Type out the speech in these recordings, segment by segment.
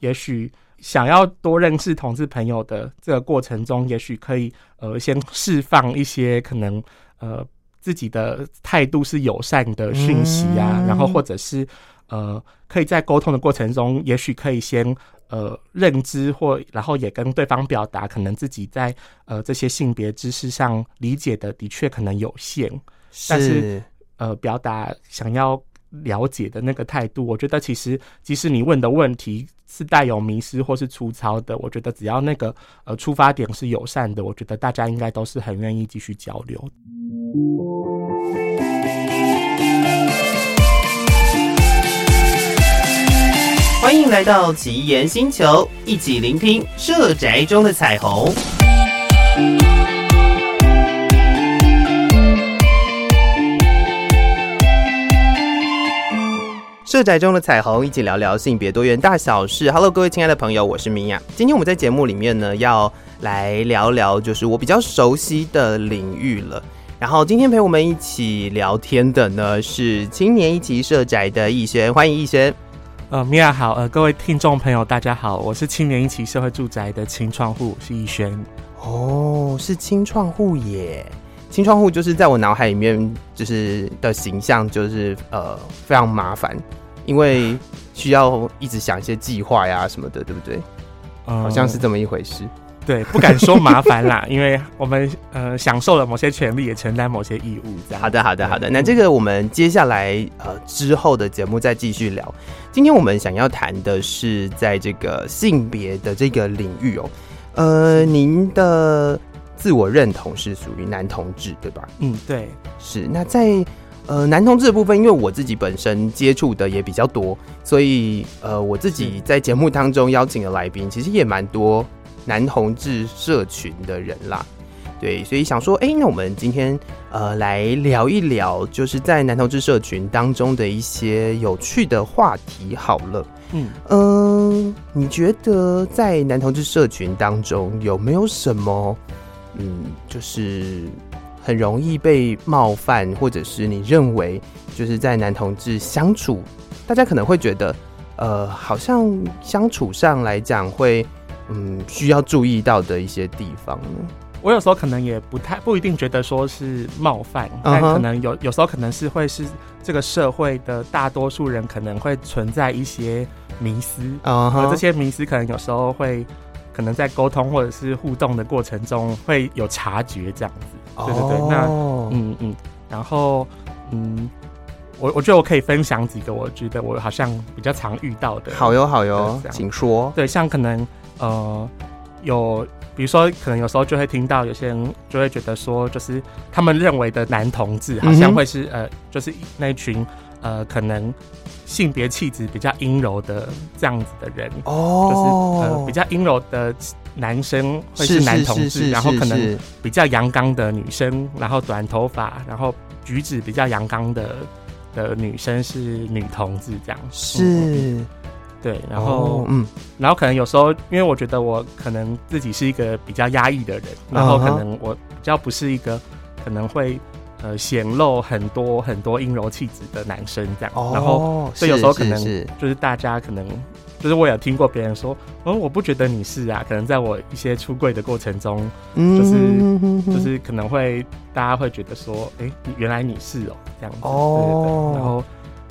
也许想要多认识同志朋友的这个过程中，也许可以呃先释放一些可能呃自己的态度是友善的讯息啊，嗯、然后或者是呃可以在沟通的过程中，也许可以先呃认知或然后也跟对方表达，可能自己在呃这些性别知识上理解的的确可能有限，是但是呃表达想要。了解的那个态度，我觉得其实即使你问的问题是带有迷失或是粗糙的，我觉得只要那个呃出发点是友善的，我觉得大家应该都是很愿意继续交流。欢迎来到奇岩星球，一起聆听社宅中的彩虹。社宅中的彩虹，一起聊聊性别多元大小事。Hello，各位亲爱的朋友，我是米娅。今天我们在节目里面呢，要来聊聊就是我比较熟悉的领域了。然后今天陪我们一起聊天的呢，是青年一期社宅的逸轩，欢迎逸轩。呃，米娅好，呃，各位听众朋友大家好，我是青年一期社会住宅的青创户，是逸轩。哦，是青创户耶。青创户就是在我脑海里面就是的形象，就是呃非常麻烦，因为需要一直想一些计划呀什么的，对不对？嗯，好像是这么一回事。对，不敢说麻烦啦，因为我们呃享受了某些权利，也承担某些义务。这样。好的，好的，好的。那这个我们接下来呃之后的节目再继续聊。今天我们想要谈的是在这个性别的这个领域哦，呃，您的。自我认同是属于男同志，对吧？嗯，对，是。那在呃男同志的部分，因为我自己本身接触的也比较多，所以呃我自己在节目当中邀请的来宾，其实也蛮多男同志社群的人啦。对，所以想说，哎、欸，那我们今天呃来聊一聊，就是在男同志社群当中的一些有趣的话题。好了，嗯嗯、呃，你觉得在男同志社群当中有没有什么？嗯，就是很容易被冒犯，或者是你认为就是在男同志相处，大家可能会觉得，呃，好像相处上来讲会，嗯，需要注意到的一些地方呢？我有时候可能也不太不一定觉得说是冒犯，但可能有有时候可能是会是这个社会的大多数人可能会存在一些迷思，而这些迷思可能有时候会。可能在沟通或者是互动的过程中会有察觉这样子，对对对。那嗯嗯，然后嗯，我我觉得我可以分享几个我觉得我好像比较常遇到的。好哟好哟，请说。对，像可能呃有，比如说可能有时候就会听到有些人就会觉得说，就是他们认为的男同志好像会是、嗯、呃，就是那群呃可能。性别气质比较阴柔的这样子的人，哦，就是呃比较阴柔的男生会是男同志，然后可能比较阳刚的女生，然后短头发，然后举止比较阳刚的的女生是女同志这样。是，嗯、对，然后、哦、嗯，然后可能有时候，因为我觉得我可能自己是一个比较压抑的人，然后可能我比较不是一个可能会。呃，显露很多很多阴柔气质的男生这样，哦、然后所以有时候可能就是大家可能就是我有听过别人说，嗯，我不觉得你是啊，可能在我一些出柜的过程中，就是、嗯、就是可能会大家会觉得说，哎、欸，原来你是哦、喔，这样子，哦、然后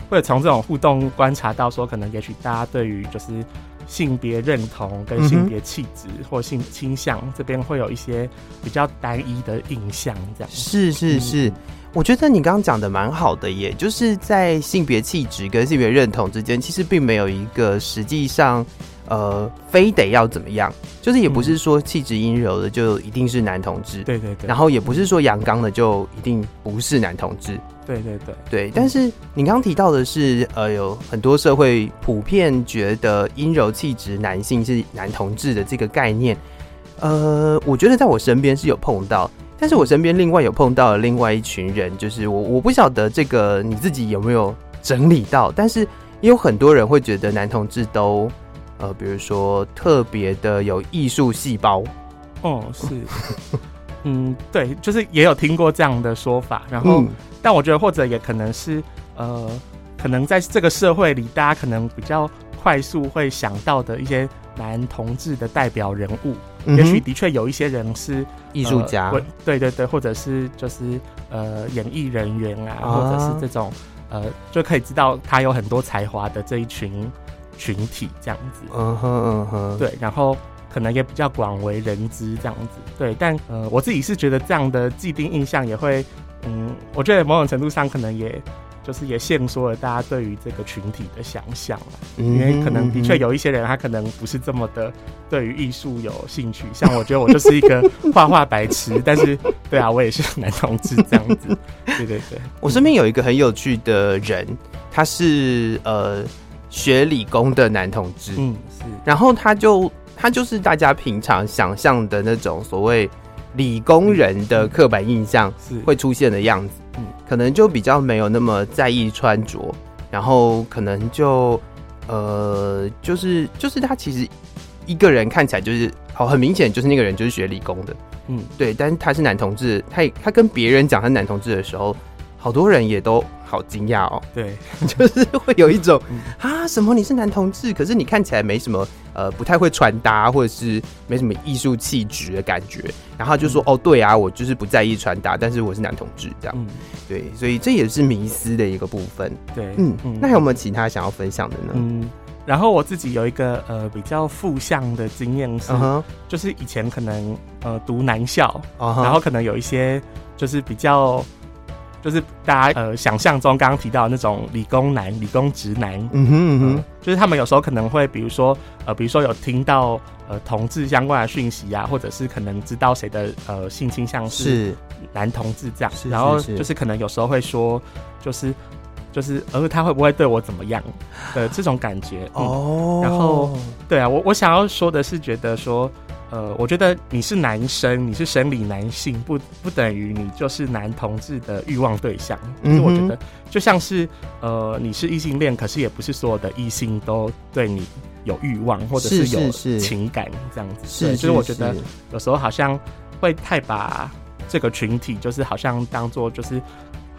会从这种互动观察到说，可能也许大家对于就是。性别认同跟性别气质或性倾向这边会有一些比较单一的印象，这样。是是是，我觉得你刚刚讲的蛮好的耶，就是在性别气质跟性别认同之间，其实并没有一个实际上呃非得要怎么样，就是也不是说气质阴柔的就一定是男同志，对对对，然后也不是说阳刚的就一定不是男同志。对对对对，但是你刚刚提到的是，呃，有很多社会普遍觉得阴柔气质男性是男同志的这个概念，呃，我觉得在我身边是有碰到，但是我身边另外有碰到了另外一群人，就是我我不晓得这个你自己有没有整理到，但是也有很多人会觉得男同志都，呃，比如说特别的有艺术细胞，哦，是。嗯，对，就是也有听过这样的说法，然后，嗯、但我觉得或者也可能是，呃，可能在这个社会里，大家可能比较快速会想到的一些男同志的代表人物，嗯、也许的确有一些人是艺术家、呃，对对对，或者是就是呃演艺人员啊，啊或者是这种呃就可以知道他有很多才华的这一群群体这样子。嗯哼嗯哼，对，然后可能也比较广为人知这样子。对，但呃我自己是觉得这样的既定印象也会，嗯，我觉得某种程度上可能也。就是也限缩了大家对于这个群体的想象了，因为可能的确有一些人他可能不是这么的对于艺术有兴趣，像我觉得我就是一个画画白痴，但是对啊，我也是男同志这样子，对对对。我身边有一个很有趣的人，他是呃学理工的男同志，嗯是，然后他就他就是大家平常想象的那种所谓理工人的刻板印象是。会出现的样子。嗯，可能就比较没有那么在意穿着，然后可能就呃，就是就是他其实一个人看起来就是好，很明显就是那个人就是学理工的，嗯，对，但是他是男同志，他他跟别人讲他男同志的时候，好多人也都。好惊讶哦！对，就是会有一种啊，什么你是男同志，可是你看起来没什么呃，不太会穿搭，或者是没什么艺术气质的感觉。然后就说、嗯、哦，对啊，我就是不在意穿搭，但是我是男同志这样。嗯、对，所以这也是迷思的一个部分。对，嗯，嗯，那还有没有其他想要分享的呢？嗯，然后我自己有一个呃比较负向的经验是、uh-huh，就是以前可能呃读男校，uh-huh，然后可能有一些就是比较。就是大家呃想象中刚刚提到的那种理工男、理工直男，嗯哼嗯哼、呃，就是他们有时候可能会，比如说呃，比如说有听到呃同志相关的讯息啊，或者是可能知道谁的呃性倾向是男同志这样，然后就是可能有时候会说，就是就是，呃，他会不会对我怎么样的这种感觉、嗯、哦，然后对啊，我我想要说的是，觉得说。呃，我觉得你是男生，你是生理男性，不不等于你就是男同志的欲望对象。因为我觉得就像是呃，你是异性恋，可是也不是所有的异性都对你有欲望或者是有情感这样子。是，是，是，就是我觉得有时候好像会太把这个群体，就是好像当做就是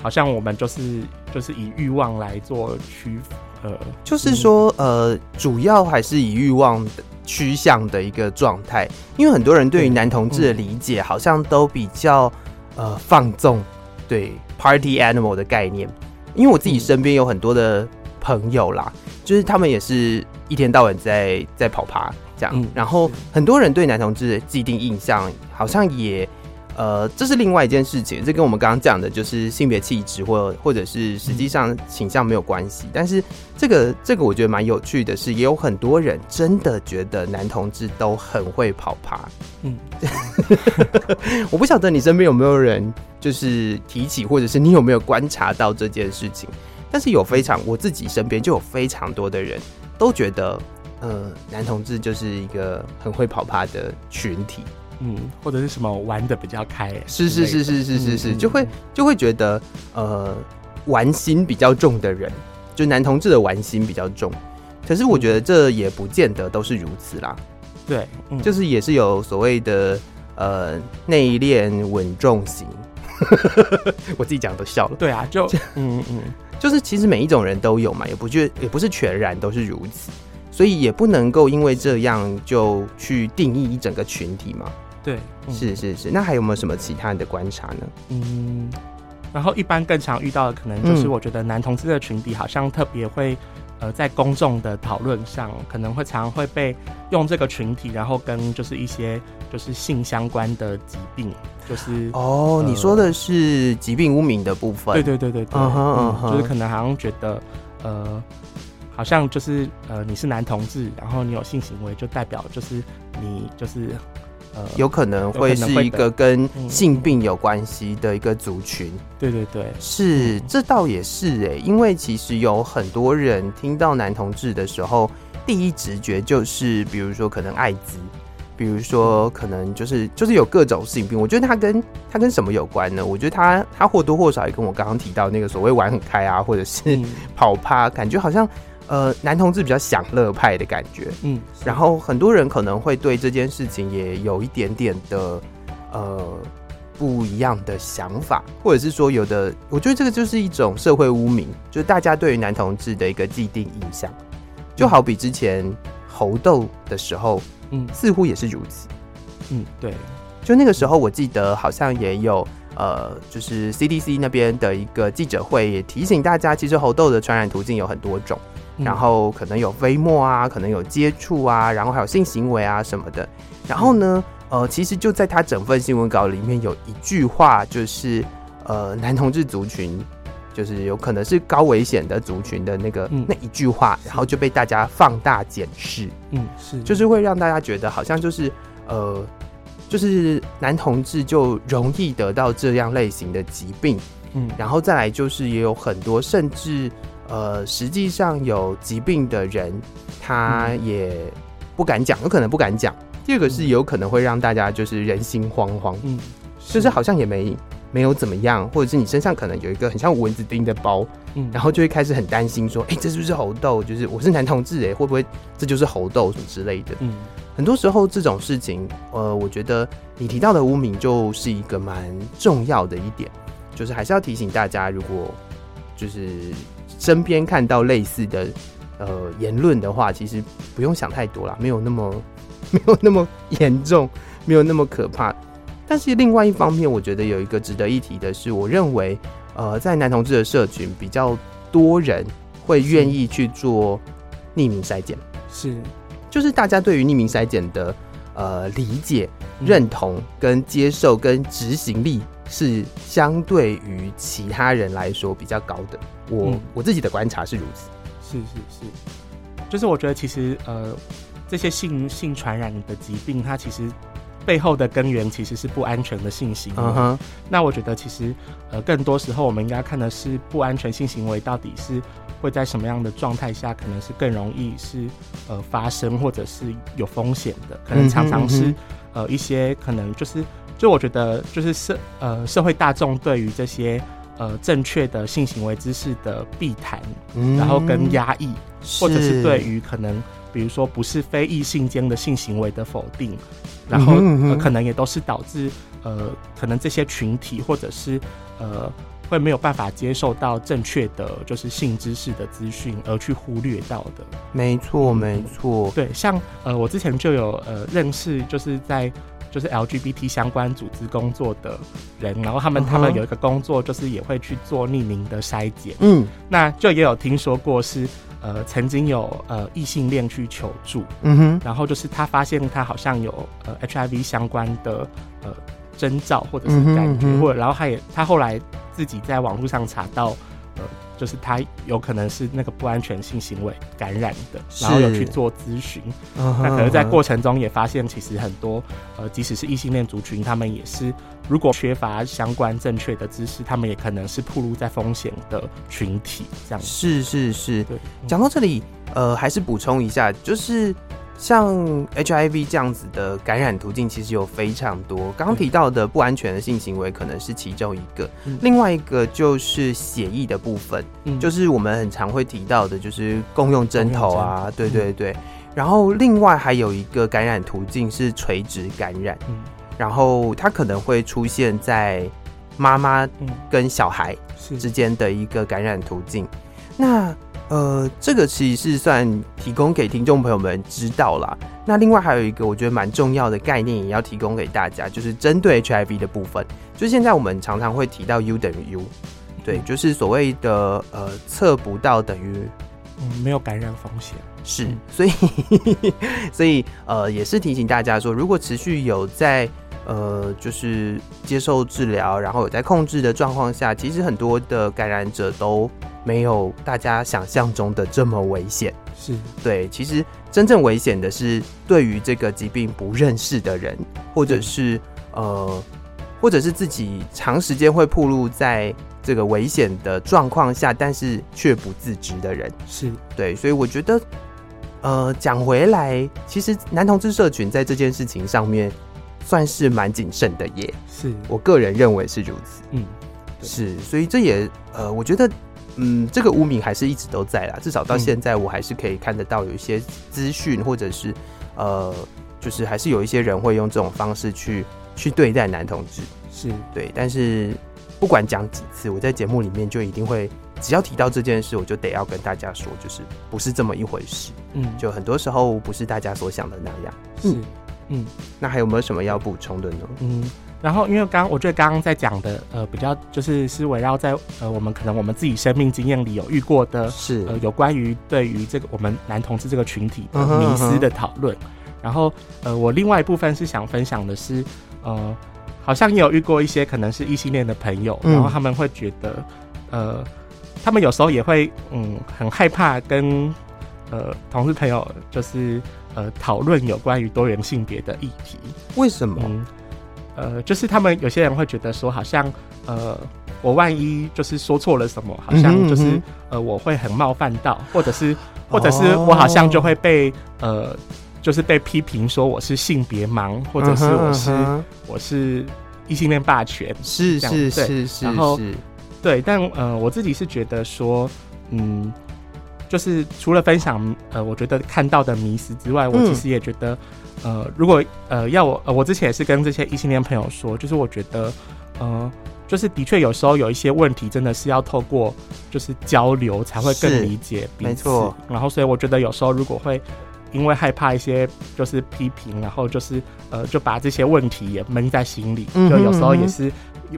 好像我们就是就是以欲望来做区呃，就是说呃，主要还是以欲望的。趋向的一个状态，因为很多人对于男同志的理解好像都比较呃放纵，对 party animal 的概念。因为我自己身边有很多的朋友啦，就是他们也是一天到晚在在跑趴这样，然后很多人对男同志的既定印象好像也。呃，这是另外一件事情，这跟我们刚刚讲的，就是性别气质或或者是实际上倾向没有关系。但是这个这个我觉得蛮有趣的是，也有很多人真的觉得男同志都很会跑趴。嗯，我不晓得你身边有没有人就是提起，或者是你有没有观察到这件事情。但是有非常，我自己身边就有非常多的人都觉得，呃，男同志就是一个很会跑趴的群体。嗯，或者是什么玩的比较开，是是是是是是是，就会就会觉得呃玩心比较重的人，就男同志的玩心比较重。可是我觉得这也不见得都是如此啦。对，就是也是有所谓的呃内敛稳重型。我自己讲都笑了。对啊，就嗯嗯，就是其实每一种人都有嘛，也不觉也不是全然都是如此，所以也不能够因为这样就去定义一整个群体嘛。对，嗯、是是是，那还有没有什么其他的观察呢？嗯，然后一般更常遇到的可能就是，我觉得男同志的群体好像特别会，呃，在公众的讨论上，可能会常常会被用这个群体，然后跟就是一些就是性相关的疾病，就是哦、呃，你说的是疾病污名的部分，对对对对对，uh -huh, uh -huh. 嗯，就是可能好像觉得，呃，好像就是呃，你是男同志，然后你有性行为，就代表就是你就是。有可能会是一个跟性病有关系的一个族群。对对对，是，这倒也是哎、欸，因为其实有很多人听到男同志的时候，第一直觉就是，比如说可能艾滋，比如说可能就是就是有各种性病。我觉得他跟他跟什么有关呢？我觉得他他或多或少也跟我刚刚提到那个所谓玩很开啊，或者是 跑趴，感觉好像。呃，男同志比较享乐派的感觉，嗯，然后很多人可能会对这件事情也有一点点的呃不一样的想法，或者是说有的，我觉得这个就是一种社会污名，就是大家对于男同志的一个既定印象，就好比之前猴痘的时候，嗯，似乎也是如此。嗯，对。就那个时候，我记得好像也有呃，就是 CDC 那边的一个记者会，也提醒大家，其实猴痘的传染途径有很多种，嗯、然后可能有飞沫啊，可能有接触啊，然后还有性行为啊什么的。然后呢，呃，其实就在他整份新闻稿里面有一句话，就是呃，男同志族群就是有可能是高危险的族群的那个、嗯、那一句话，然后就被大家放大检视。嗯，是，就是会让大家觉得好像就是呃。就是男同志就容易得到这样类型的疾病，嗯，然后再来就是也有很多甚至呃实际上有疾病的人，他也不敢讲，有可能不敢讲。第二个是有可能会让大家就是人心惶惶，嗯，就是好像也没没有怎么样，或者是你身上可能有一个很像蚊子叮的包，嗯，然后就会开始很担心说，哎，这是不是猴痘？就是我是男同志，哎，会不会这就是猴痘什么之类的？嗯。很多时候这种事情，呃，我觉得你提到的污名就是一个蛮重要的一点，就是还是要提醒大家，如果就是身边看到类似的呃言论的话，其实不用想太多啦，没有那么没有那么严重，没有那么可怕。但是另外一方面，我觉得有一个值得一提的是，我认为呃，在男同志的社群比较多人会愿意去做匿名筛检，是。就是大家对于匿名筛检的呃理解、认同跟接受跟执行力是相对于其他人来说比较高的。我、嗯、我自己的观察是如此。是是是，就是我觉得其实呃这些性性传染的疾病，它其实背后的根源其实是不安全的性行为。Uh huh. 那我觉得其实呃更多时候我们应该看的是不安全性行为到底是。会在什么样的状态下，可能是更容易是呃发生，或者是有风险的？可能常常是、呃一些可能就是，就我觉得就是社呃社会大众对于这些呃正确的性行为知识的避谈，嗯、然后跟压抑，或者是对于可能比如说不是非异性间的性行为的否定，然后、嗯哼呃、可能也都是导致呃可能这些群体或者是呃。会没有办法接受到正确的就是性知识的资讯，而去忽略到的。没错，没错。对，像呃，我之前就有呃认识，就是在就是 LGBT 相关组织工作的人，然后他们、uh huh. 他们有一个工作，就是也会去做匿名的筛检。嗯，那就也有听说过是呃曾经有呃异性恋去求助，嗯哼，然后就是他发现他好像有呃 HIV 相关的呃征兆或者是感觉，嗯、哼或者然后他也他后来。自己在网络上查到，呃，就是他有可能是那个不安全性行为感染的，然后有去做咨询。那、uh 可能在过程中也发现，其实很多呃，即使是异性恋族群，他们也是如果缺乏相关正确的知识，他们也可能是暴露在风险的群体。这样是是是，对。讲到这里，呃，还是补充一下，就是。像 HIV 这样子的感染途径，其实有非常多。刚刚提到的不安全的性行为可能是其中一个，嗯、另外一个就是血液的部分，嗯、就是我们很常会提到的，就是共用针头啊，对对对。嗯、然后另外还有一个感染途径是垂直感染，嗯、然后它可能会出现在妈妈跟小孩之间的一个感染途径。那呃，这个其实是算提供给听众朋友们知道啦。那另外还有一个我觉得蛮重要的概念，也要提供给大家，就是针对 HIV 的部分。就现在我们常常会提到 U 等于 U，对，就是所谓的呃测不到等于嗯没有感染风险。是，所以 所以呃也是提醒大家说，如果持续有在呃就是接受治疗，然后有在控制的状况下，其实很多的感染者都。没有大家想象中的这么危险，是对。其实真正危险的是对于这个疾病不认识的人，或者是呃，或者是自己长时间会暴露在这个危险的状况下，但是却不自知的人，是对。所以我觉得，呃，讲回来，其实男同志社群在这件事情上面算是蛮谨慎的耶，是我个人认为是如此。嗯，是，所以这也呃，我觉得。嗯，这个污名还是一直都在啦，至少到现在，我还是可以看得到有一些资讯，或者是呃，就是还是有一些人会用这种方式去去对待男同志，是对。但是不管讲几次，我在节目里面就一定会只要提到这件事，我就得要跟大家说，就是不是这么一回事。嗯，就很多时候不是大家所想的那样。是，嗯，那还有没有什么要补充的呢？嗯，然后因为刚我觉得刚刚在讲的，呃，比较就是是围绕在呃我们可能我们自己生命经验里有遇过的，是呃有关于对于这个我们男同志这个群体的迷思的讨论。Uh uh. 然后呃，我另外一部分是想分享的是，呃，好像也有遇过一些可能是异性恋的朋友，然后他们会觉得，嗯、呃。他们有时候也会，嗯，很害怕跟呃同事朋友就是呃讨论有关于多元性别的议题。为什么？嗯，呃，就是他们有些人会觉得说，好像呃我万一就是说错了什么，好像就是、呃我会很冒犯到，或者是或者是我好像就会被呃就是被批评说我是性别盲，或者是我是、我是异性恋霸权，是是是是，是，然后。对，但呃，我自己是觉得说，嗯，就是除了分享呃，我觉得看到的迷思之外，我其实也觉得，嗯、呃，如果呃要我，呃，我之前也是跟这些异性恋朋友说，就是我觉得，呃，就是的确有时候有一些问题，真的是要透过就是交流才会更理解彼此。没错。然后，所以我觉得有时候如果会因为害怕一些就是批评，然后就是呃就把这些问题也闷在心里，嗯、哼就有时候也是。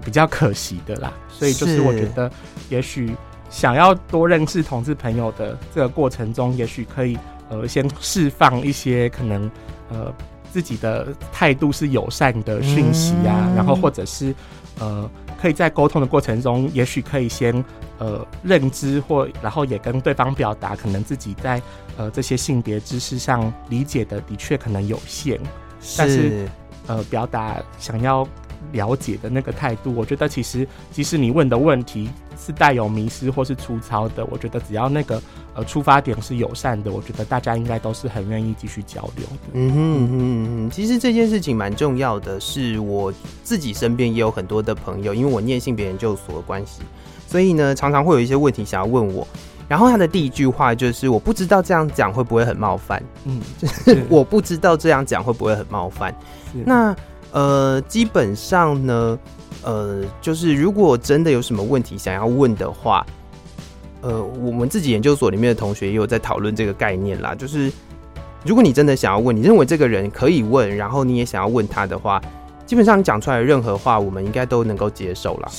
比较可惜的啦，所以就是我觉得，也许想要多认识同志朋友的这个过程中，也许可以呃先释放一些可能呃自己的态度是友善的讯息啊，嗯、然后或者是呃可以在沟通的过程中，也许可以先呃认知或然后也跟对方表达，可能自己在呃这些性别知识上理解的的确可能有限，是但是呃表达想要。了解的那个态度，我觉得其实即使你问的问题是带有迷失或是粗糙的，我觉得只要那个呃出发点是友善的，我觉得大家应该都是很愿意继续交流的。嗯哼嗯哼嗯哼，其实这件事情蛮重要的，是我自己身边也有很多的朋友，因为我念性别研究所的关系，所以呢常常会有一些问题想要问我，然后他的第一句话就是我不知道这样讲会不会很冒犯，嗯，就 是 我不知道这样讲会不会很冒犯，那。呃，基本上呢，呃，就是如果真的有什么问题想要问的话，呃，我们自己研究所里面的同学也有在讨论这个概念啦。就是如果你真的想要问，你认为这个人可以问，然后你也想要问他的话，基本上你讲出来的任何话，我们应该都能够接受了。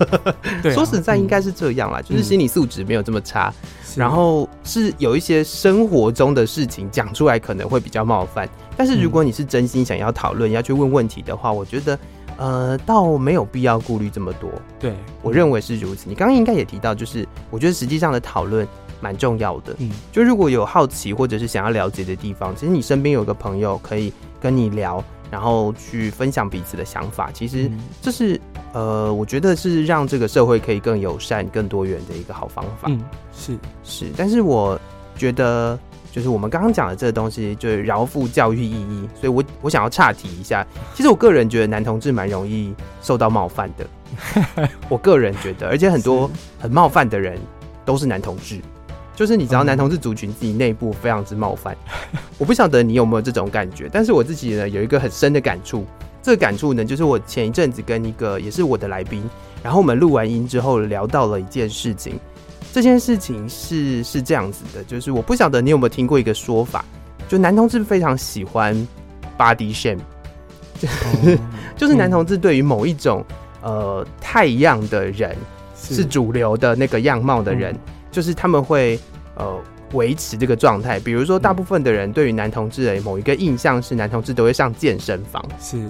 对啊，说实在，应该是这样啦，嗯，就是心理素质没有这么差。然后是有一些生活中的事情讲出来可能会比较冒犯，但是如果你是真心想要讨论、要去问问题的话，我觉得呃倒没有必要顾虑这么多。对，我认为是如此。你刚刚应该也提到，就是我觉得实际上的讨论蛮重要的。嗯，就如果有好奇或者是想要了解的地方，其实你身边有个朋友可以跟你聊。然后去分享彼此的想法，其实这是、嗯、呃，我觉得是让这个社会可以更友善、更多元的一个好方法。嗯，是是，但是我觉得就是我们刚刚讲的这个东西，就是饶富教育意义，所以我我想要岔题一下。其实我个人觉得男同志蛮容易受到冒犯的，我个人觉得，而且很多很冒犯的人都是男同志。就是你知道男同志族群自己内部非常之冒犯，我不晓得你有没有这种感觉，但是我自己呢有一个很深的感触，这个感触呢就是我前一阵子跟一个也是我的来宾，然后我们录完音之后聊到了一件事情，这件事情是是这样子的，就是我不晓得你有没有听过一个说法，就男同志非常喜欢 body shame，就是男同志对于某一种呃太样的人是主流的那个样貌的人。就是他们会呃维持这个状态，比如说大部分的人对于男同志的某一个印象是男同志都会上健身房，是，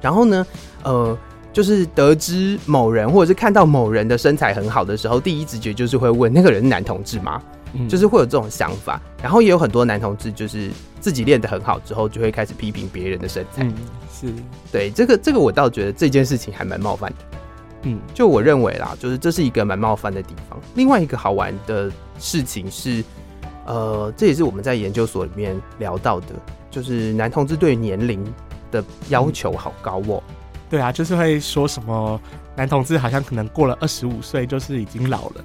然后呢，呃，就是得知某人或者是看到某人的身材很好的时候，第一直觉就是会问那个人是男同志吗？嗯，就是会有这种想法，然后也有很多男同志就是自己练得很好之后，就会开始批评别人的身材，嗯，是。对这个这个我倒觉得这件事情还蛮冒犯的。嗯，就我认为啦，就是这是一个蛮冒犯的地方。另外一个好玩的事情是，呃，这也是我们在研究所里面聊到的，就是男同志对年龄的要求好高哦、喔。对啊，就是会说什么男同志好像可能过了二十五岁就是已经老了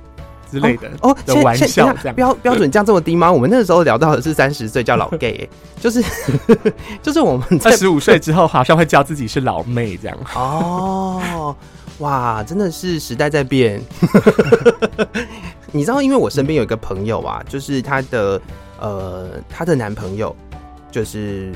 之类的哦的玩笑这样。标标准降这么低吗？我们那个时候聊到的是三十岁叫老 gay，、欸、就是 就是我们二十五岁之后好像会叫自己是老妹这样。哦。哇，真的是时代在变，你知道，因为我身边有一个朋友啊，就是她的呃，她的男朋友就是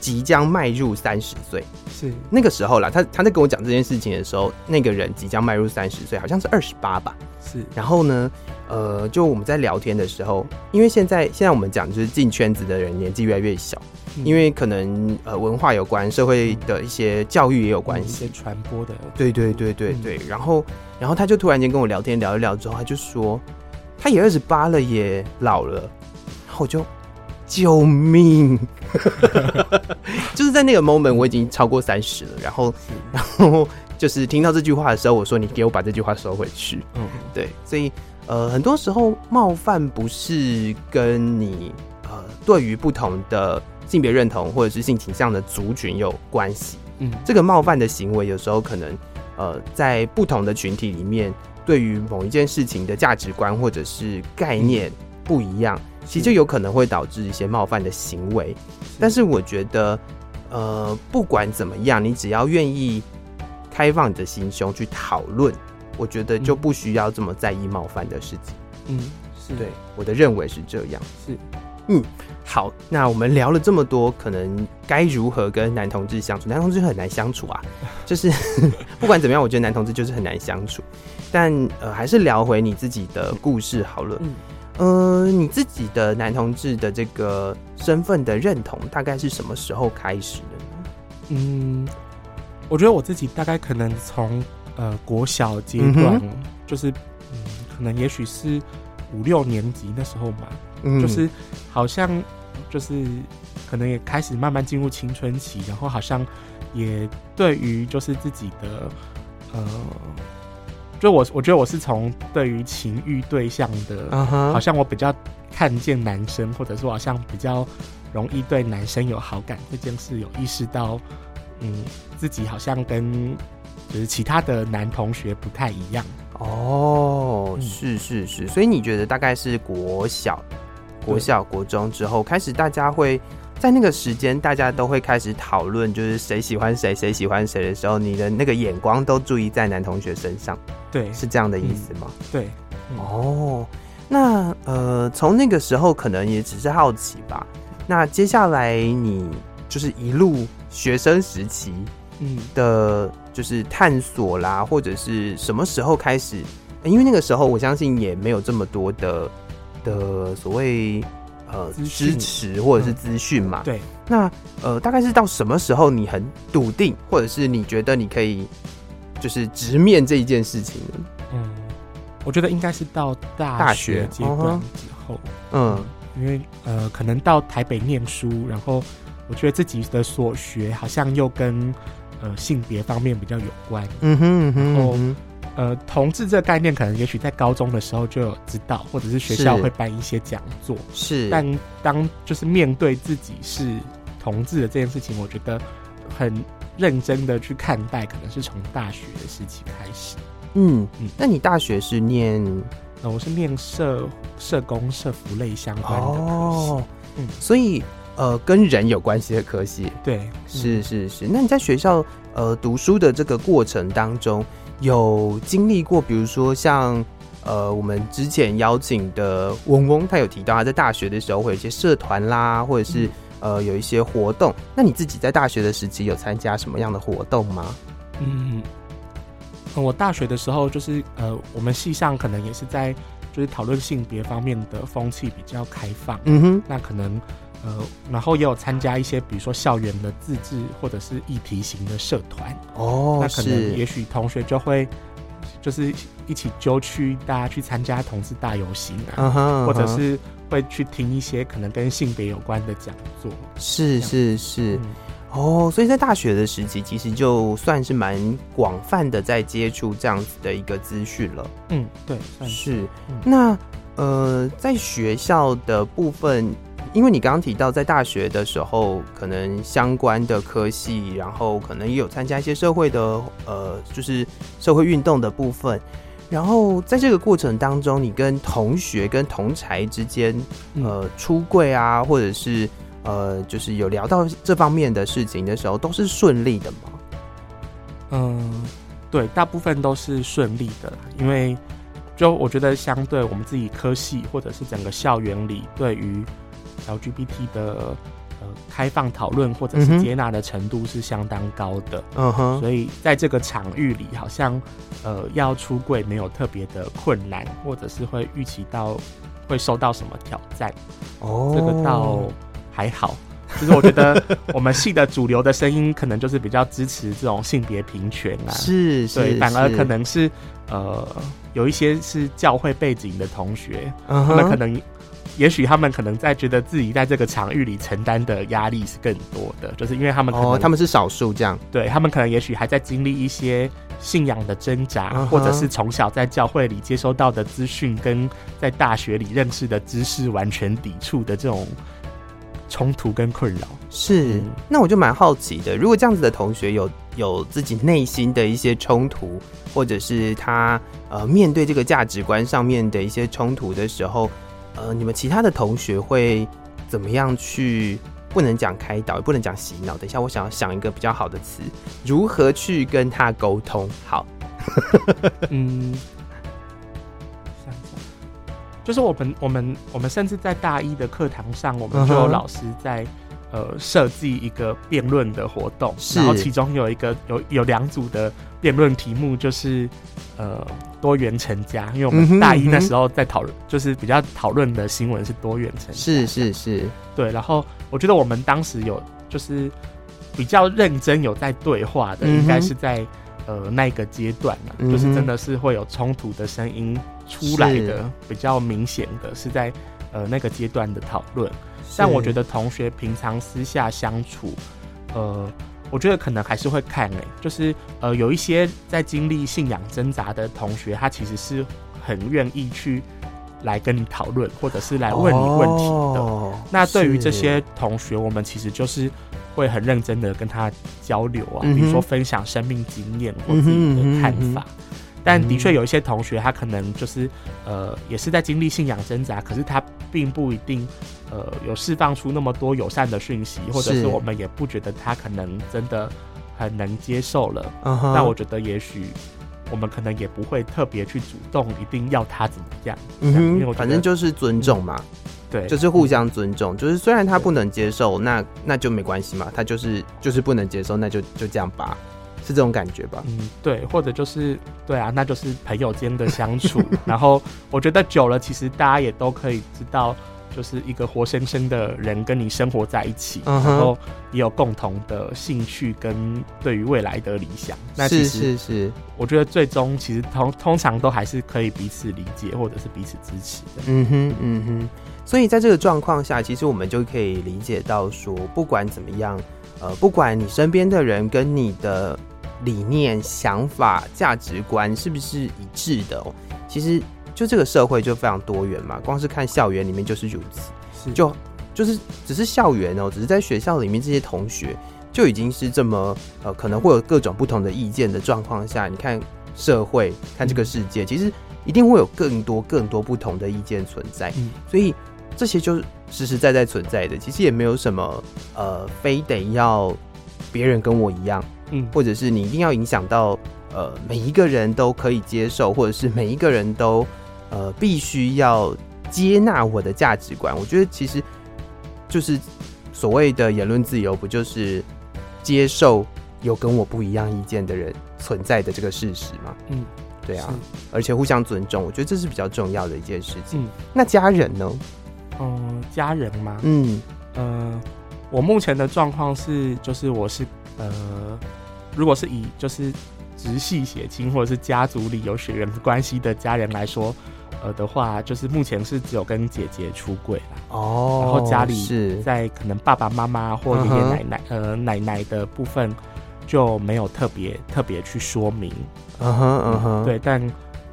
即将迈入三十岁，是那个时候啦。他他在跟我讲这件事情的时候，那个人即将迈入三十岁，好像是二十八吧。是，然后呢，呃，就我们在聊天的时候，因为现在现在我们讲就是进圈子的人年纪越来越小。因为可能呃文化有关，社会的一些教育也有关系，一些传播的。对对对对对。然后然后他就突然间跟我聊天聊一聊之后，他就说他也二十八了，也老了。然后我就救命！就是在那个 moment 我已经超过三十了。然后 然后就是听到这句话的时候，我说你给我把这句话收回去。嗯，对。所以呃很多时候冒犯不是跟你呃对于不同的。性别认同或者是性倾向的族群有关系，嗯，这个冒犯的行为有时候可能，呃，在不同的群体里面，对于某一件事情的价值观或者是概念不一样，其实就有可能会导致一些冒犯的行为。但是我觉得，呃，不管怎么样，你只要愿意开放你的心胸去讨论，我觉得就不需要这么在意冒犯的事情。嗯，是对，我的认为是这样。是，嗯。好，那我们聊了这么多，可能该如何跟男同志相处？男同志很难相处啊，就是 不管怎么样，我觉得男同志就是很难相处。但呃，还是聊回你自己的故事好了。嗯，呃，你自己的男同志的这个身份的认同，大概是什么时候开始的呢？嗯，我觉得我自己大概可能从呃国小阶段，嗯、就是嗯，可能也许是五六年级那时候嘛。嗯就是好像就是可能也开始慢慢进入青春期，然后好像也对于就是自己的呃，就我我觉得我是从对于情欲对象的，uh huh. 好像我比较看见男生，或者说好像比较容易对男生有好感这件事有意识到，嗯，自己好像跟就是其他的男同学不太一样。哦，是是是，所以你觉得大概是国小？国小、国中之后，开始大家会在那个时间，大家都会开始讨论，就是谁喜欢谁，谁喜欢谁的时候，你的那个眼光都注意在男同学身上。对，是这样的意思吗？嗯、对。哦，那呃，从那个时候可能也只是好奇吧。那接下来你就是一路学生时期，嗯的，就是探索啦，或者是什么时候开始？因为那个时候我相信也没有这么多的。的所谓呃支持或者是资讯嘛，对，那呃大概是到什么时候你很笃定，或者是你觉得你可以就是直面这一件事情呢？嗯，我觉得应该是到大学阶段之后，嗯，因为呃可能到台北念书，然后我觉得自己的所学好像又跟呃性别方面比较有关，嗯哼，嗯哼，然后。呃，同志这个概念，可能也许在高中的时候就有知道，或者是学校会办一些讲座。是，但当就是面对自己是同志的这件事情，我觉得很认真的去看待，可能是从大学的时期开始。嗯嗯，那你大学是念？呃，我是念社社工社服类相关的科系。哦，嗯，所以呃，跟人有关系的科系。对，是是是。那你在学校呃读书的这个过程当中，有经历过，比如说像呃，我们之前邀请的嗡嗡，他有提到他在大学的时候会有一些社团啦，或者是呃有一些活动。那你自己在大学的时期有参加什么样的活动吗？嗯，我大学的时候就是呃，我们系上可能也是在就是讨论性别方面的风气比较开放。嗯哼，那可能。呃，然后也有参加一些，比如说校园的自治或者是议题型的社团哦，那可能也许同学就会就是一起揪去大家去参加同志大游行啊，uh huh, uh huh. 或者是会去听一些可能跟性别有关的讲座，是是是，嗯、哦，所以在大学的时期，其实就算是蛮广泛的在接触这样子的一个资讯了。嗯，对，算是。是嗯、那呃，在学校的部分。因为你刚刚提到，在大学的时候，可能相关的科系，然后可能也有参加一些社会的，呃，就是社会运动的部分。然后在这个过程当中，你跟同学、跟同才之间，呃，出柜啊，或者是呃，就是有聊到这方面的事情的时候，都是顺利的吗？嗯，对，大部分都是顺利的，因为就我觉得相对我们自己科系或者是整个校园里对于 LGBT 的。开放讨论或者是接纳的程度是相当高的，嗯哼，所以在这个场域里，好像呃要出柜没有特别的困难，或者是会预期到会受到什么挑战，哦，这个倒还好。就是我觉得 我们系的主流的声音可能就是比较支持这种性别平权啊，是，是，对，反而可能是呃有一些是教会背景的同学，嗯哼，他们可能。也许他们可能在觉得自己在这个场域里承担的压力是更多的，就是因为他们可能、哦、他们是少数这样，对他们可能也许还在经历一些信仰的挣扎，嗯、或者是从小在教会里接收到的资讯跟在大学里认识的知识完全抵触的这种冲突跟困扰。是，那我就蛮好奇的，如果这样子的同学有有自己内心的一些冲突，或者是他呃面对这个价值观上面的一些冲突的时候。呃，你们其他的同学会怎么样去？不能讲开导，也不能讲洗脑。等一下，我想要想一个比较好的词，如何去跟他沟通？好，嗯，想想，就是我们我们我们甚至在大一的课堂上，我们就有老师在。呃，设计一个辩论的活动，然后其中有一个有有两组的辩论题目，就是呃多元成家，因为我们大一那时候在讨论，就是比较讨论的新闻是多元成家，是是是，对。然后我觉得我们当时有就是比较认真有在对话的，应该是在呃那个阶段嘛，就是真的是会有冲突的声音出来的，比较明显的是在呃那个阶段的讨论。但我觉得同学平常私下相处，呃，我觉得可能还是会看诶、欸，就是呃，有一些在经历信仰挣扎的同学，他其实是很愿意去来跟你讨论，或者是来问你问题的。哦、那对于这些同学，我们其实就是会很认真的跟他交流啊，比如说分享生命经验或自己的看法。但的确有一些同学，他可能就是呃，也是在经历信仰挣扎，可是他并不一定呃有释放出那么多友善的讯息，或者是我们也不觉得他可能真的很能接受了。那、uh huh. 我觉得也许我们可能也不会特别去主动一定要他怎么样。嗯反正就是尊重嘛，对，就是互相尊重。就是虽然他不能接受，那那就没关系嘛，他就是就是不能接受，那就就这样吧。是这种感觉吧？嗯，对，或者就是对啊，那就是朋友间的相处。然后我觉得久了，其实大家也都可以知道，就是一个活生生的人跟你生活在一起，然后也有共同的兴趣跟对于未来的理想。那其实是是，我觉得最终其实通通常都还是可以彼此理解或者是彼此支持的。嗯哼，嗯哼。所以在这个状况下，其实我们就可以理解到说，不管怎么样，呃，不管你身边的人跟你的。理念、想法、价值观是不是一致的哦？其实就这个社会就非常多元嘛，光是看校园里面就是如此。是就就是只是校园哦，只是在学校里面这些同学就已经是这么呃，可能会有各种不同的意见的状况下，你看社会，看这个世界，其实一定会有更多更多不同的意见存在。嗯，所以这些就是实实在在存在的，其实也没有什么呃，非得要别人跟我一样。嗯，或者是你一定要影响到呃每一个人都可以接受，或者是每一个人都呃必须要接纳我的价值观。我觉得其实就是所谓的言论自由，不就是接受有跟我不一样意见的人存在的这个事实吗？嗯，对啊，而且互相尊重，我觉得这是比较重要的一件事情。嗯，那家人呢？嗯，家人吗？嗯呃，我目前的状况是，就是我是呃。如果是以就是直系血亲或者是家族里有血缘关系的家人来说，呃的话，就是目前是只有跟姐姐出轨了哦，然后家里是在可能爸爸妈妈或爷爷奶奶、uh. 呃奶奶的部分就没有特别特别去说明，嗯哼嗯哼，对，但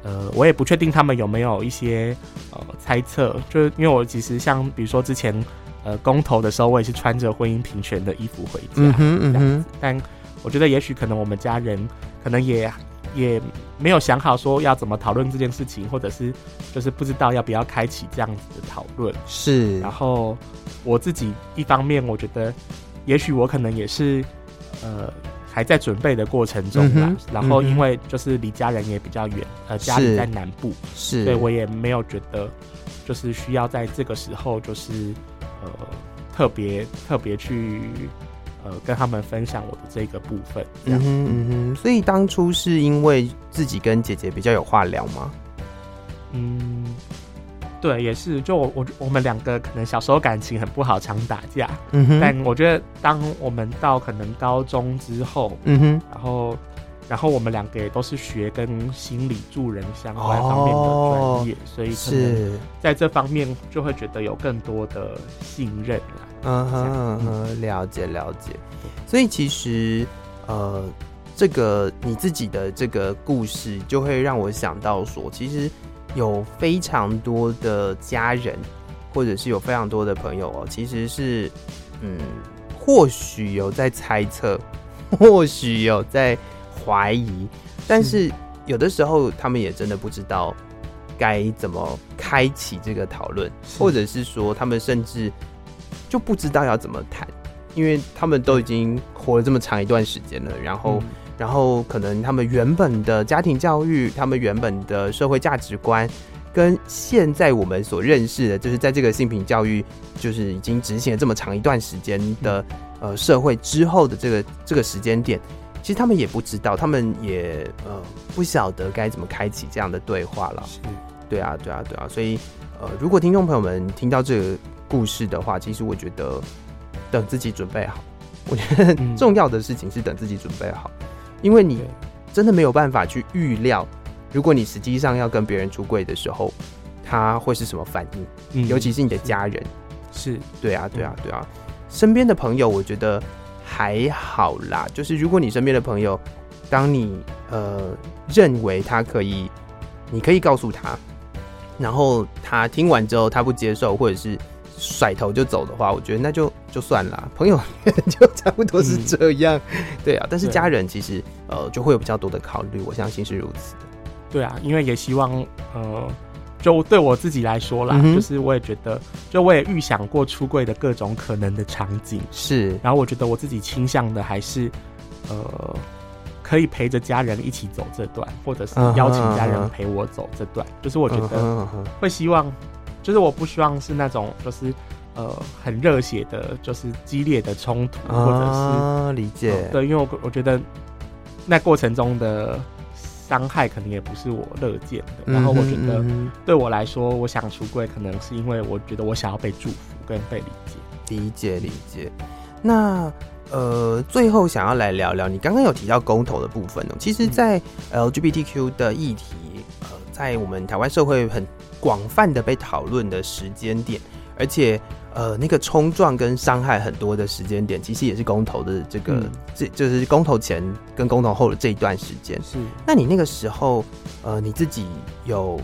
呃我也不确定他们有没有一些呃猜测，就是因为我其实像比如说之前呃公投的时候，我也是穿着婚姻平权的衣服回家，嗯哼嗯哼，但。我觉得也许可能我们家人可能也也没有想好说要怎么讨论这件事情，或者是就是不知道要不要开启这样子的讨论。是，然后我自己一方面我觉得，也许我可能也是呃还在准备的过程中吧。嗯、然后因为就是离家人也比较远，嗯、呃，家里在南部，是，所以我也没有觉得就是需要在这个时候就是呃特别特别去呃跟他们分享我的这个部分。嗯哼嗯哼，所以当初是因为自己跟姐姐比较有话聊吗？嗯。对，也是，就我我我们两个可能小时候感情很不好，常打架。嗯哼。但我觉得，当我们到可能高中之后，嗯哼，然后然后我们两个也都是学跟心理助人相关方面的专业，哦、所以可能在这方面就会觉得有更多的信任了。嗯哼嗯哼，了解了解。所以其实呃，这个你自己的这个故事，就会让我想到说，其实。有非常多的家人，或者是有非常多的朋友哦，其实是，嗯，或许有在猜测，或许有在怀疑，但是有的时候他们也真的不知道该怎么开启这个讨论，或者是说他们甚至就不知道要怎么谈，因为他们都已经活了这么长一段时间了，然后。然后可能他们原本的家庭教育，他们原本的社会价值观，跟现在我们所认识的，就是在这个性平教育，就是已经执行了这么长一段时间的呃社会之后的这个这个时间点，其实他们也不知道，他们也呃不晓得该怎么开启这样的对话了。是，对啊，对啊，对啊。所以呃，如果听众朋友们听到这个故事的话，其实我觉得等自己准备好，我觉得重要的事情是等自己准备好。因为你真的没有办法去预料，如果你实际上要跟别人出柜的时候，他会是什么反应？嗯，尤其是你的家人，是，对啊，对啊，对啊。身边的朋友，我觉得还好啦。就是如果你身边的朋友，当你呃认为他可以，你可以告诉他，然后他听完之后他不接受，或者是。甩头就走的话，我觉得那就就算了。朋友 就差不多是这样，嗯、对啊。但是家人其实呃就会有比较多的考虑，我相信是如此的。对啊，因为也希望呃，就对我自己来说啦，嗯、就是我也觉得，就我也预想过出柜的各种可能的场景是。然后我觉得我自己倾向的还是呃，可以陪着家人一起走这段，或者是邀请家人陪我走这段。Uh huh, uh. 就是我觉得会希望。就是我不希望是那种，就是呃很热血的，就是激烈的冲突，或者是、啊、理解、呃。对，因为我我觉得那过程中的伤害可能也不是我乐见的。然后我觉得对我来说，我想出柜，可能是因为我觉得我想要被祝福跟被理解。理解理解。那呃，最后想要来聊聊，你刚刚有提到公投的部分哦。其实，在 LGBTQ 的议题，呃，在我们台湾社会很。广泛的被讨论的时间点，而且呃，那个冲撞跟伤害很多的时间点，其实也是公投的这个，嗯、这就是公投前跟公投后的这一段时间。是，那你那个时候，呃，你自己有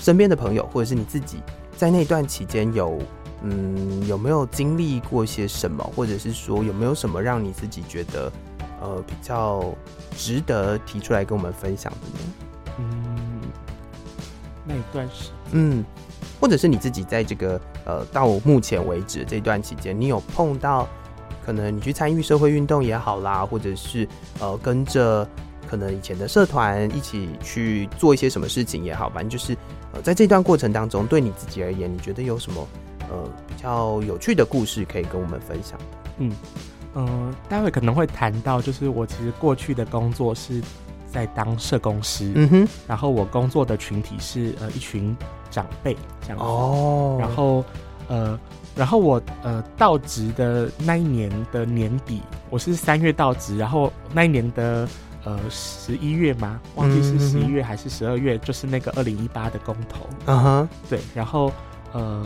身边的朋友，或者是你自己在那段期间有，嗯，有没有经历过些什么，或者是说有没有什么让你自己觉得，呃，比较值得提出来跟我们分享的呢？嗯。那一段时间，嗯，或者是你自己在这个呃，到目前为止这段期间，你有碰到可能你去参与社会运动也好啦，或者是呃跟着可能以前的社团一起去做一些什么事情也好，反正就是呃在这段过程当中，对你自己而言，你觉得有什么呃比较有趣的故事可以跟我们分享？嗯嗯、待会可能会谈到，就是我其实过去的工作是。在当社工师，嗯哼，然后我工作的群体是呃一群长辈这样子，哦，然后呃，然后我呃到职的那一年的年底，我是三月到职，然后那一年的呃十一月吗，忘记是十一月还是十二月，嗯、就是那个二零一八的公投，嗯哼，对，然后呃。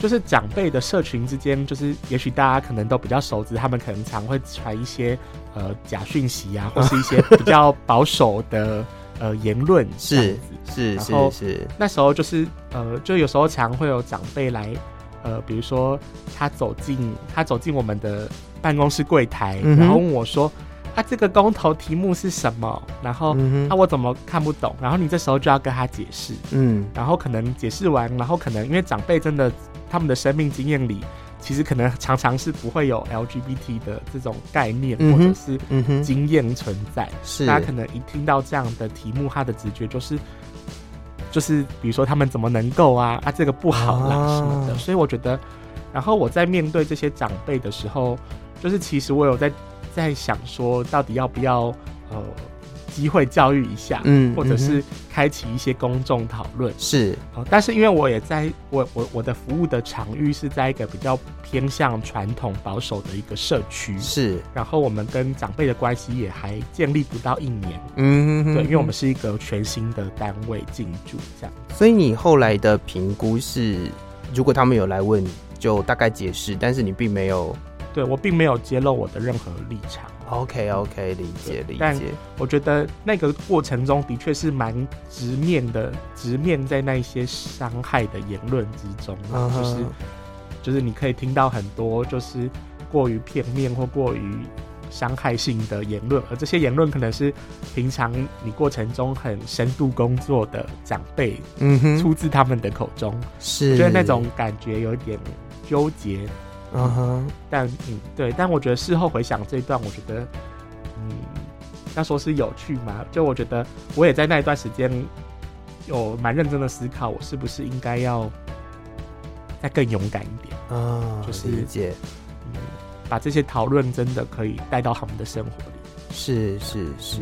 就是长辈的社群之间，就是也许大家可能都比较熟知，他们可能常会传一些呃假讯息啊，或是一些 比较保守的呃言论，是是是是。那时候就是呃，就有时候常会有长辈来呃，比如说他走进他走进我们的办公室柜台，嗯、然后问我说：“啊，这个公投题目是什么？”然后、嗯、啊，我怎么看不懂？然后你这时候就要跟他解释，嗯，然后可能解释完，然后可能因为长辈真的。他们的生命经验里，其实可能常常是不会有 LGBT 的这种概念、嗯、或者是经验存在。是大家可能一听到这样的题目，他的直觉就是就是比如说他们怎么能够啊啊这个不好啦什么的。啊、所以我觉得，然后我在面对这些长辈的时候，就是其实我有在在想说，到底要不要呃。机会教育一下，嗯，或者是开启一些公众讨论，是。但是因为我也在我我我的服务的场域是在一个比较偏向传统保守的一个社区，是。然后我们跟长辈的关系也还建立不到一年，嗯哼哼，对，因为我们是一个全新的单位进驻，这样。所以你后来的评估是，如果他们有来问，就大概解释，但是你并没有，对，我并没有揭露我的任何立场。OK OK，理解理解。但我觉得那个过程中的确是蛮直面的，直面在那些伤害的言论之中，uh huh. 就是就是你可以听到很多就是过于片面或过于伤害性的言论，而这些言论可能是平常你过程中很深度工作的长辈，嗯哼，出自他们的口中，是，我觉得那种感觉有点纠结。嗯哼，但嗯对，但我觉得事后回想这一段，我觉得嗯，要说是有趣嘛，就我觉得我也在那一段时间有蛮认真的思考，我是不是应该要再更勇敢一点啊？就是理解，嗯，把这些讨论真的可以带到他们的生活里。是是是，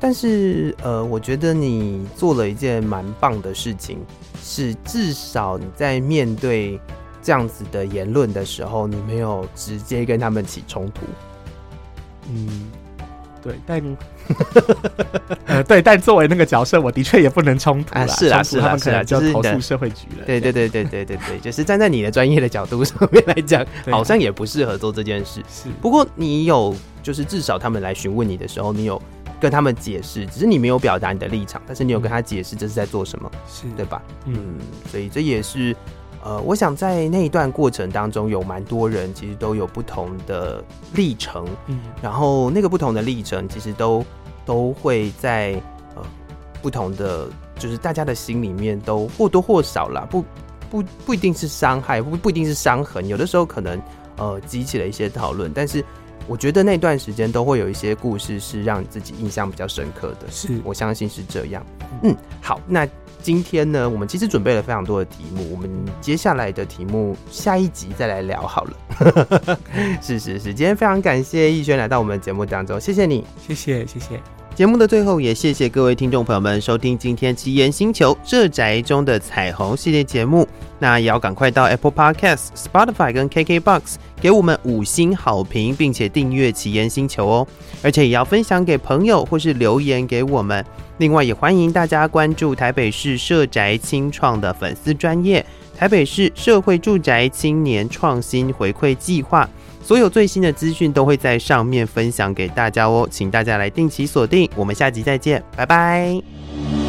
但是呃，我觉得你做了一件蛮棒的事情，是至少你在面对。这样子的言论的时候，你没有直接跟他们起冲突。嗯，对，但 呃，对，但作为那个角色，我的确也不能冲突啊。是啊，是啊，是啊，就是投诉社会局了。对，对，对，对，对，对，对，就是站在你的专业的角度上面来讲，好像也不适合做这件事。是，不过你有，就是至少他们来询问你的时候，你有跟他们解释，只是你没有表达你的立场，但是你有跟他解释这是在做什么，是对吧？嗯，所以这也是。呃，我想在那一段过程当中，有蛮多人其实都有不同的历程，嗯，然后那个不同的历程，其实都都会在呃不同的，就是大家的心里面都或多或少啦，不不不一定是伤害，不不一定是伤痕，有的时候可能呃激起了一些讨论，但是我觉得那段时间都会有一些故事是让你自己印象比较深刻的，是我相信是这样，嗯，好，那。今天呢，我们其实准备了非常多的题目，我们接下来的题目下一集再来聊好了。是是是，今天非常感谢逸轩来到我们的节目当中，谢谢你，谢谢谢谢。节目的最后，也谢谢各位听众朋友们收听今天奇岩星球这宅中的彩虹系列节目。那也要赶快到 Apple Podcast、Spotify 跟 KKBox 给我们五星好评，并且订阅奇岩星球哦，而且也要分享给朋友或是留言给我们。另外，也欢迎大家关注台北市社宅青创的粉丝专业，台北市社会住宅青年创新回馈计划，所有最新的资讯都会在上面分享给大家哦，请大家来定期锁定。我们下集再见，拜拜。